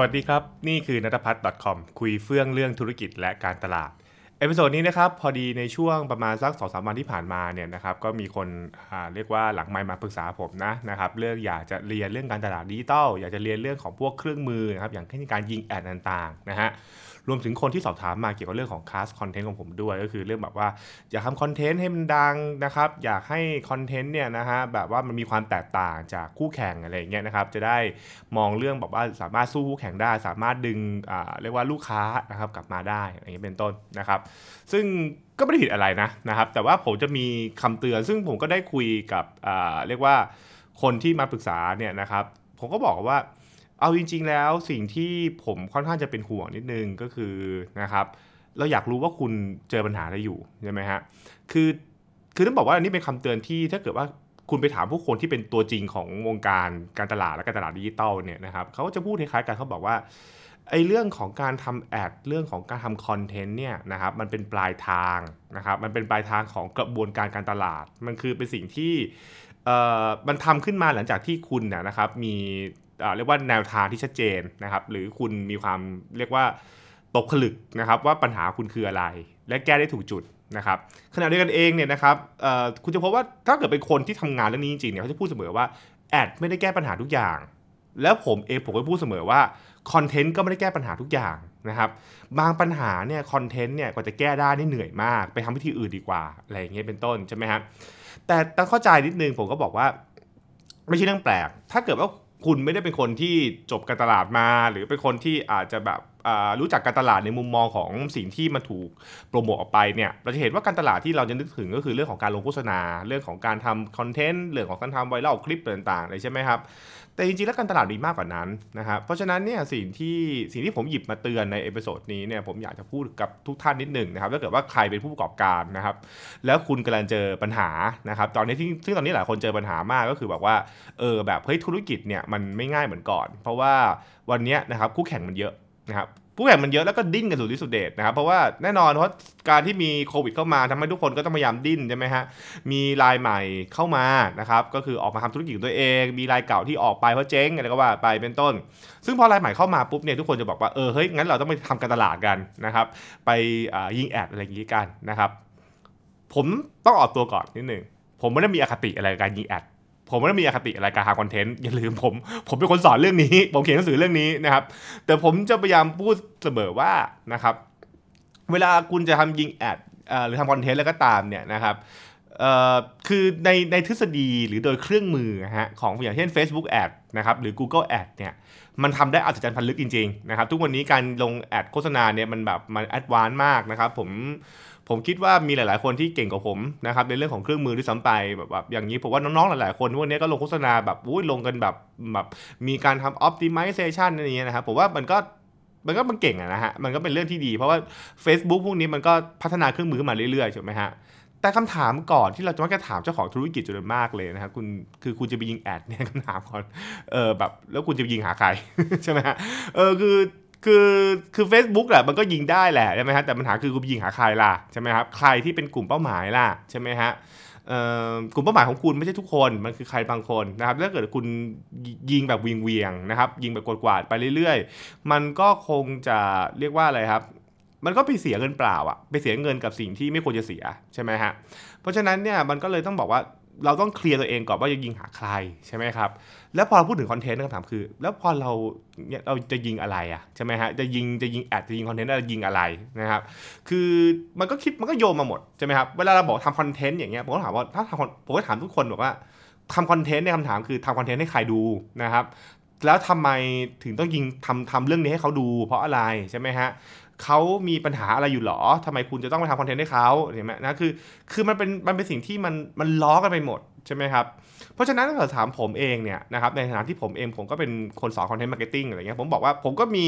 สวัสดีครับ นี่คือนัทพัฒน์ .com คุยเฟื่องเรื่องธุรกิจและการตลาด episode นี้นะครับพอดีในช่วงประมาณสักสองสามวันที่ผ่านมาเนี่ยนะครับก็มีคนอ่าเรียกว่าหลังไมค์มาปรึกษาผมนะนะครับเรื่องอยากจะเรียนเรื่องการตลาดดิจิตอลอยากจะเรียนเรื่องของพวกเครื่องมือนะครับอย่างเช่นการยิง ad ต่างๆนะฮะรวมถึงคนที่สอบถามมาเกี่ยวกับเรื่องของคลาสคอนเทนต์ของผมด้วย ก็คือเรื่องแบบว่าอยากทำคอนเทนต์ให้มันดังนะครับ อยากให้คอนเทนต์เนี่ยนะฮะแบบว่ามันมีความแตกต่างจากคู่แข่งอะไรอย่างเงี้ยนะครับ จะได้มองเรื่องแบบว่าสามารถสู้คู่แข่งได้ สามารถดึงอ่าเรียกว่าลูกค้านะครับกลับมาได้อะไรอย่างเงี้ยเป็นต้นนะครับ ซึ่งก็ไม่ได้ผิดอะไรนะนะครับ แต่ว่าผมจะมีคำเตือน ซึ่งผมก็ได้คุยกับอ่าเรียกว่าคนที่มาปรึกษาเนี่ยนะครับ ผมก็บอกว่า เอาจริง ๆ แล้วสิ่งที่ผมค่อนข้างจะเป็นห่วงนิดนึงก็คือนะครับ เราอยากรู้ว่าคุณเจอปัญหาอะไรอยู่ใช่ไหมฮะคือคือต้องบอกว่าอันนี้เป็นคำเตือนที่ถ้าเกิดว่าคุณไปถามผู้คนที่เป็นตัวจริงของวงการการตลาดและการตลาดดิจิตอลเนี่ยนะครับเขาก็จะพูดคล้ายๆกันเขาบอกว่าไอ้เรื่องของการทำแอดเรื่องของการทำคอนเทนต์เนี่ยนะครับมันเป็นปลายทางนะครับมันเป็นปลายทางของกระบวนการการตลาด มันคือเป็นสิ่งที่เออมันทำขึ้นมาหลังจากที่คุณเนะนะครับมี เรียกว่าแนวทางที่ชัดเจนนะครับ หรือคุณมีความเรียกว่าตกผลึกนะครับ ว่าปัญหาคุณคืออะไร และแก้ได้ถูกจุดนะครับขณะเดียวกันเองเนี่ยนะครับคุณจะพบว่าถ้าเกิดเป็นคนที่ทำงานเรื่องนี้จริงๆเนี่ยเขาจะพูดเสมอว่าแอดไม่ได้แก้ปัญหาทุกอย่าง แล้วผมเองผมก็พูดเสมอว่าคอนเทนต์ก็ไม่ได้แก้ปัญหาทุกอย่างนะครับบางปัญหาเนี่ยคอนเทนต์เนี่ยกว่าจะแก้ได้นี่เหนื่อยมาก ไปทำวิธีอื่นดีกว่าอะไรอย่างเงี้ยเป็นต้นใช่ไหมครับแต่ต้องเข้าใจนิดนึงผมก็บอกว่า ไม่ใช่เรื่องแปลก ถ้าเกิดว่า คุณไม่ได้เป็นคนที่จบการตลาดมา หรือเป็นคนที่อาจจะแบบ รู้จักการตลาดในมุมมองของสิ่งที่มันถูกโปรโมทออกไปเนี่ยเราจะเห็นว่าการตลาดที่เราจะนึกถึงก็คือเรื่องของการลงโฆษณา เรื่องของการทำคอนเทนต์เรื่องของการทำ viral clip ต่างๆเลยใช่ไหมครับแต่จริงๆแล้วการตลาดมีมากกว่านั้นนะครับเพราะฉะนั้นเนี่ยสิ่งที่สิ่งที่ผมหยิบมาเตือนใน episode นี้เนี่ยผมอยากจะพูดกับทุกท่านนิดหนึ่งนะครับถ้าเกิดว่าใครเป็นผู้ประกอบการนะครับแล้วคุณกำลังเจอปัญหานะครับตอนนี้ที่ซึ่งตอนนี้หลายคนเจอปัญหามากก็คือแบบว่าเออแบบเฮ้ยธุรกิจเนี่ยมันไม่ง่ายเหมือนก่อน เพราะว่าวันนี้นะครับคู่แข่งมันเยอะ นะครับคู่แข่งมันเยอะแล้วก็ดิ้นกันสุดที่สุดเดชนะครับเพราะว่าแน่นอนเพราะการที่มีโควิดเข้ามาทำให้ทุกคนก็ต้องพยายามดิ้นใช่ไหมฮะมีรายใหม่เข้ามานะครับก็คือออกมาทำธุรกิจตัวเอง มีรายเก่าที่ออกไปเพราะเจ๊งอะไรก็ว่าไปเป็นต้น ซึ่งพอรายใหม่เข้ามาปุ๊บเนี่ยทุกคนจะบอกว่าเออเฮ้ยงั้นเราต้องไปทำการตลาดกันนะครับไปยิงแอดอะไรอย่างนี้กันนะครับผมต้องออกตัวก่อนนิดหนึ่งผมไม่ได้มีอคติอะไรกับการยิงแอด ผมไม่ได้มีอคติอะไรกับการทำคอนเทนต์อย่าลืมผม ผมเป็นคนสอนเรื่องนี้ ผมเขียนหนังสือเรื่องนี้นะครับ แต่ผมจะพยายามพูดเสมอว่านะครับ เวลาคุณจะทำยิงแอดหรือทำคอนเทนต์แล้วก็ตามเนี่ยนะครับคือในในทฤษฎีหรือโดยเครื่องมือฮะของอย่างเช่น Facebook Ad นะครับหรือ Google Ad เนี่ยมันทำได้อัศจรรย์พันลึกจริงๆนะครับทุกวันนี้การลงแอดโฆษณาเนี่ยมันแบบมันแอดวานมากนะครับผม ผมคิดว่ามีหลาย ๆ คนที่เก่งกว่าผมนะครับในเรื่องของเครื่องมือที่ซ้ำไปแบบแบบอย่างนี้ผมว่าน้อง ๆ หลาย ๆ คนทุกวันนี้ก็ลงโฆษณาแบบอุ้ยลงกันแบบแบบมีการทำ optimization อะไรเงี้ยนะครับผมว่ามันก็มันก็มันเก่งอะนะฮะ มันก็เป็นเรื่องที่ดี เพราะว่า Facebook พวกนี้มันก็พัฒนาเครื่องมือมาเรื่อยๆใช่ไหมฮะ แต่คำถามก่อนที่เราจะมักจะถามเจ้าของธุรกิจจำนวนมากเลยนะครับคุณคือคุณจะไปยิงแอดเนี่ยคำถามก่อนเออแบบแล้วคุณจะไปยิงหาใครใช่ไหมฮะเออคือ คือคือ Facebook แหละมันก็ยิงได้แหละใช่ไหมฮะแต่ปัญหาคือคุณยิงหาใครล่ะใช่ไหมครับใครที่เป็นกลุ่มเป้าหมายล่ะใช่ไหมฮะกลุ่มเป้าหมายของคุณไม่ใช่ทุกคนมันคือใครบางคนนะครับถ้าเกิดคุณยิงแบบวิงเวียงนะครับยิงแบบกวาดๆไปเรื่อยๆ มันก็คงจะเรียกว่าอะไรครับ มันก็ไปเสียเงินเปล่าอะไปเสียเงินกับสิ่งที่ไม่ควรจะเสียใช่ไหมฮะเพราะฉะนั้นเนี่ยมันก็เลยต้องบอกว่า เราต้องเคลียร์ตัวเองก่อนว่าจะยิงหาใครใช่ไหมครับ แล้วพอเราพูดถึงคอนเทนต์คำถามคือ แล้วพอเราเนี่ยเราจะยิงอะไรอะใช่ไหมฮะจะยิงจะยิงแอดจะยิงคอนเทนต์จะยิงอะไรนะครับคือมันก็คิดมันก็โยงมาหมดใช่ไหมครับเวลาเราบอกทำคอนเทนต์อย่างเงี้ยผมก็ถามว่าถ้าทำผมก็ถามทุกคนบอกว่าทำคอนเทนต์ในคำถามคือทำคอนเทนต์ให้ใครดูนะครับแล้วทำไมถึงต้องยิงทำทำเรื่องนี้ให้เขาดู เพราะอะไรใช่ไหมฮะ เขามีปัญหาอะไรอยู่หรอทำไมคุณจะต้องไปทำคอนเทนต์ให้เขาเห็นไหมนะคือคือมันเป็นมันเป็นสิ่งที่มันมันล้อกันไปหมดใช่ไหมครับ เพราะฉะนั้นถ้าเกิดถามผมเองเนี่ยนะครับในฐานะที่ผมเองผมก็เป็นคนสอน content marketing อะไรเงี้ยผมบอกว่าผมก็มี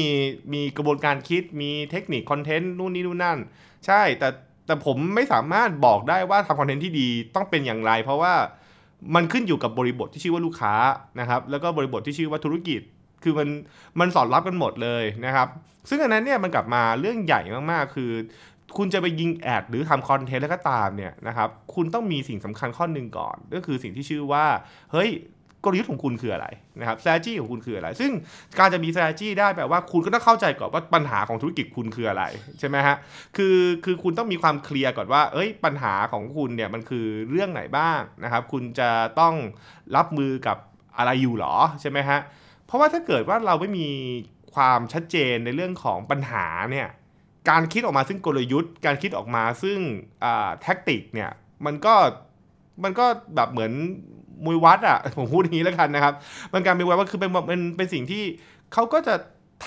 มีกระบวนการคิดมีเทคนิคคอนเทนต์นู่นนี่นู่นนั่น ใช่แต่แต่ผมไม่สามารถบอกได้ว่าทำคอนเทนต์ที่ดีต้องเป็นอย่างไร เพราะว่ามันขึ้นอยู่กับบริบทที่ชื่อว่าลูกค้านะครับแล้วก็บริบทที่ชื่อว่าธุรกิจ คือมันมันสอดรับกันหมดเลยนะครับ ซึ่งอันนั้นเนี่ยมันกลับมาเรื่องใหญ่มากๆ คือ คุณจะไปยิงแอดหรือทำคอนเทนต์แล้วก็ตามเนี่ยนะครับ คุณต้องมีสิ่งสำคัญข้อหนึ่งก่อน ก็คือสิ่งที่ชื่อว่า เฮ้ยกลยุทธ์ของคุณคืออะไรนะครับ strategy ของคุณคืออะไร ซึ่งการจะมี strategy ได้แปลว่าคุณก็ต้องเข้าใจก่อนว่าปัญหาของธุรกิจคุณคืออะไรใช่ไหมฮะ คือคือคุณต้องมีความเคลียร์ก่อนว่า เอ้ยปัญหาของคุณเนี่ยมันคือเรื่องไหนบ้างนะครับ คุณจะต้องรับมือกับอะไรอยู่หรอใช่ไหมฮะ เพราะว่าถ้าเกิดว่าเราไม่มีความชัดเจนในเรื่องของปัญหาเนี่ยการคิดออกมาซึ่งกลยุทธ์ การคิดออกมาซึ่งแท็กติกเนี่ยมันก็มันก็แบบเหมือนมวยวัดอะผมพูดอย่างนี้แล้วกันนะครับ มันการเป็นวัดว่าคือเป็นเป็นเป็นสิ่งที่เขาก็จะ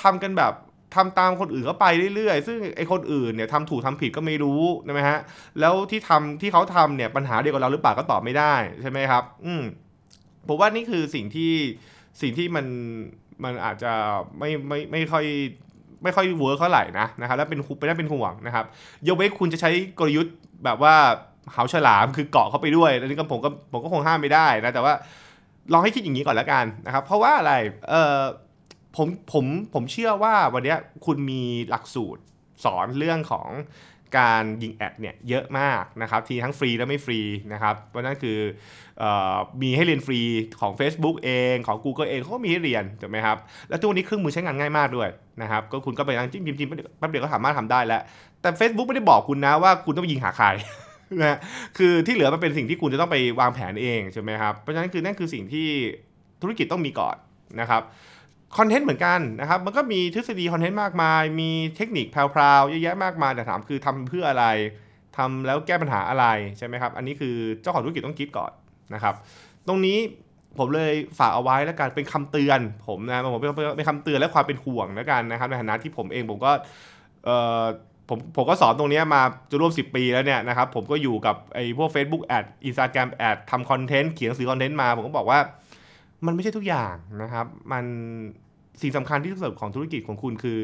ทำกันแบบทำตามคนอื่นเขาไปเรื่อยๆ ซึ่งไอ้คนอื่นเนี่ยทำถูกทำผิดก็ไม่รู้ใช่ไหมฮะแล้วที่ทำที่เขาทำเนี่ยปัญหาเดียวกับเราหรือเปล่าก็ตอบไม่ได้ใช่ไหมครับ อืมผมว่านี่คือสิ่งที่ สิ่งที่มันมันอาจจะไม่ไม่ไม่ค่อยไม่ค่อยเวิร์กเท่าไหร่นะนะครับแล้วเป็นคุเป็นเป็นห่วงนะครับยกเว้นคุณจะใช้กลยุทธ์แบบว่าเหาฉลามคือเกาะเข้าไปด้วยอันนี้ก็ผมก็ผมก็คงห้ามไม่ได้นะแต่ว่าลองให้คิดอย่างนี้ก่อนแล้วกันนะครับ เพราะว่าอะไรเออผมผมผมเชื่อว่าวันนี้คุณมีหลักสูตรสอนเรื่องของ การยิงแอดเนี่ยเยอะมากนะครับทีทั้งฟรีและไม่ฟรีนะครับเพราะนั้นคืออมีให้เรียนฟรีของ Facebook เองของ Google เองเขาก็มีให้เรียนถูกไหมครับแล้วตัวนี้เครื่องมือใช้งานง่ายมากด้วยนะครับก็คุณก็ไปนั่งจิ้มจิ้มจิ้มแป๊บเดียวก็สามารถทำได้แล้ว แต่ Facebook ไม่ได้บอกคุณนะว่าคุณต้องยิงหาใครนะคือที่เหลือมันเป็นสิ่งที่คุณจะต้องไปวางแผนเองใช่ไหมครับเพราะฉะนั้นคือนั่นคือสิ่งที่ธุรกิจต้องมีก่อนนะครับ คอนเทนต์เหมือนกันนะครับ มันก็มีทฤษฎีคอนเทนต์มากมาย มีเทคนิคแพรวๆเยอะแยะมากมายแต่ถามคือทำเพื่ออะไรทำแล้วแก้ปัญหาอะไรใช่ไหมครับ อันนี้คือเจ้าของธุรกิจต้องคิดก่อนนะครับ ตรงนี้ผมเลยฝากเอาไว้แล้วกันเป็นคำเตือนผมนะผมเป็นคำเตือนและความเป็นห่วงแล้วกันนะครับในฐานะที่ผมเองผมก็ผมผมก็สอนตรงนี้มาจะร่วม 10 ปีแล้วเนี่ยนะครับผมก็อยู่กับไอ้พวก Facebook Ad Instagram Ad ทำคอนเทนต์เขียนหนังสือคอนเทนต์มา ผมก็บอกว่า มันไม่ใช่ทุกอย่างนะครับ มันสิ่งสำคัญที่สุดของธุรกิจของคุณคือ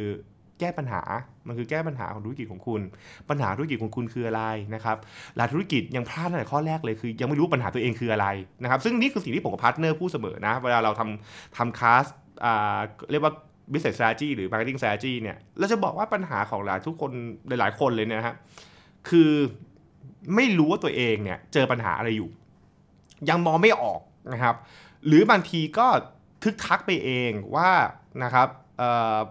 แก้ปัญหา มันคือแก้ปัญหาของธุรกิจของคุณ ปัญหาธุรกิจของคุณคืออะไรนะครับ หลายธุรกิจยังพลาดตั้งแต่ข้อแรกเลยคือ ยังไม่รู้ปัญหาตัวเองคืออะไรนะครับ ซึ่งนี่คือสิ่งที่ผมกับพาร์ทเนอร์พูดเสมอนะ เวลาเราทำทำคลาสเรียกว่า business strategy หรือ marketing strategy เนี่ย เราจะบอกว่าปัญหาของหลายทุกคนหลายๆคนเลยเนี่ยครับ คือไม่รู้ว่าตัวเองเนี่ยเจอปัญหาอะไรอยู่ ยังมองไม่ออกนะครับ หรือบางทีก็ทึกทักไปเองว่านะครับ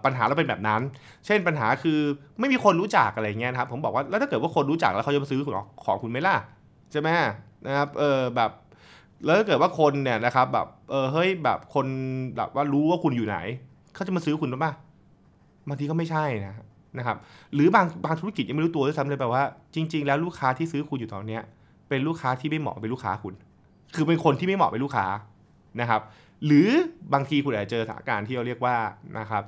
ปัญหาเราเป็นแบบนั้น เช่นปัญหาคือไม่มีคนรู้จักอะไรเงี้ยนะครับ ผมบอกว่าแล้วถ้าเกิดว่าคนรู้จักแล้วเขาจะมาซื้อของคุณไหมล่ะใช่ไหมนะครับเออแบบแล้วถ้าเกิดว่าคนเนี่ยนะครับแบบเออเฮ้ยแบบคนแบบว่ารู้ว่าคุณอยู่ไหนเขาจะมาซื้อคุณหรือเปล่าบางทีก็ไม่ใช่นะนะครับ หรือบางบางธุรกิจยังไม่รู้ตัวด้วยซ้ำเลยแปลว่า จริง ๆ แล้วลูกค้าที่ซื้อคุณอยู่ตอนเนี้ยเป็นลูกค้าที่ไม่เหมาะเป็นลูกค้าคุณ คือเป็นคนที่ไม่เหมาะเป็นลูกค้า นะครับ หรือบางทีคุณอาจจะเจอสถานการณ์ที่เราเรียกว่านะครับ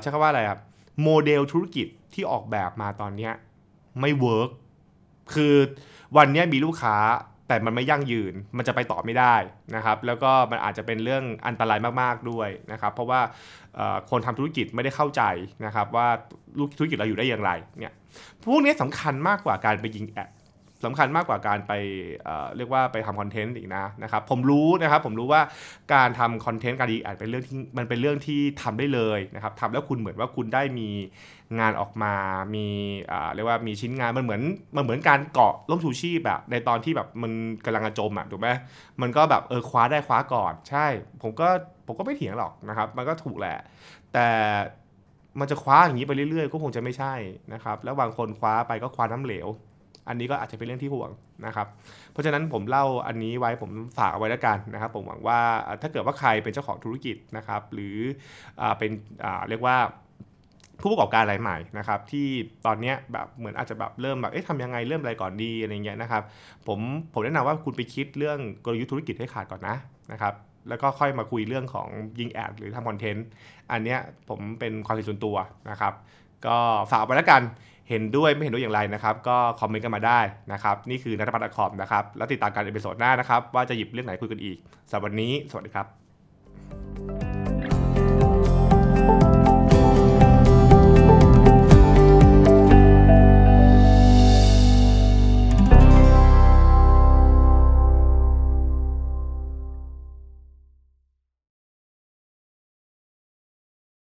ใช้คำว่าอะไรครับโมเดลธุรกิจที่ออกแบบมาตอนนี้ไม่เวิร์กคือวันนี้มีลูกค้าแต่มันไม่ยั่งยืน มันจะไปต่อไม่ได้นะครับ แล้วก็มันอาจจะเป็นเรื่องอันตรายมากๆด้วยนะครับ เพราะว่าคนทำธุรกิจไม่ได้เข้าใจนะครับ ว่าธุรกิจเราอยู่ได้อย่างไรเนี่ย พวกนี้สำคัญมากกว่าการไปยิงแอด สำคัญมากกว่าการไปเเรียกว่าไปทำคอนเทนต์อีกนะนะครับผมรู้นะครับผมรู้ว่าการทำคอนเทนต์การดีอาจเป็นเรื่องที่มันเป็นเรื่องที่ทำได้เลยนะครับทำแล้วคุณเหมือนว่าคุณได้มีงานออกมา มีเรียกว่ามีชิ้นงานมันเหมือนมันเหมือนการเกาะล่มชูชีพแบบในตอนที่แบบมันกำลังจะจมอะถูกไหมมันก็แบบเออคว้าได้คว้าก่อน ใช่ ผมก็ผมก็ไม่เถียงหรอกนะครับ มันก็ถูกแหละ แต่มันจะคว้าอย่างนี้ไปเรื่อยๆ ก็คงจะไม่ใช่นะครับ แล้วบางคนคว้าไปก็คว้าน้ำเหลว อันนี้ก็อาจจะเป็นเรื่องที่ห่วงนะครับ เพราะฉะนั้นผมเล่าอันนี้ไว้ผมฝากเอาไว้แล้วกันนะครับ ผมหวังว่าถ้าเกิดว่าใครเป็นเจ้าของธุรกิจนะครับ หรืออเป็นเรียกว่าผู้ประกอบการรายใหม่นะครับที่ตอนนี้แบบเหมือนอาจจะแบบเริ่มแบบเอ๊ะทำยังไงเริ่มอะไรก่อนดีอะไรเงี้ยนะครับผมผมแนะนำว่าคุณไปคิดเรื่องกลยุทธ์ธุรกิจให้ขาดก่อนนะนะครับแล้วก็ค่อยมาคุยเรื่องของยิงแอดหรือทำคอนเทนต์อันเนี้ยผมเป็นความเห็นส่วนตัวนะครับ ก็ฝากไปแล้วกัน เห็นด้วยไม่เห็นด้วยอย่างไรนะครับก็คอมเมนต์กันมาได้นะครับนี่คือ Nuttaputch.com นะครับแล้วติดตามการ episode หน้านะครับว่าจะหยิบเรื่องไหนคุยกันอีกสำหรับวันนี้สวัสดีครับ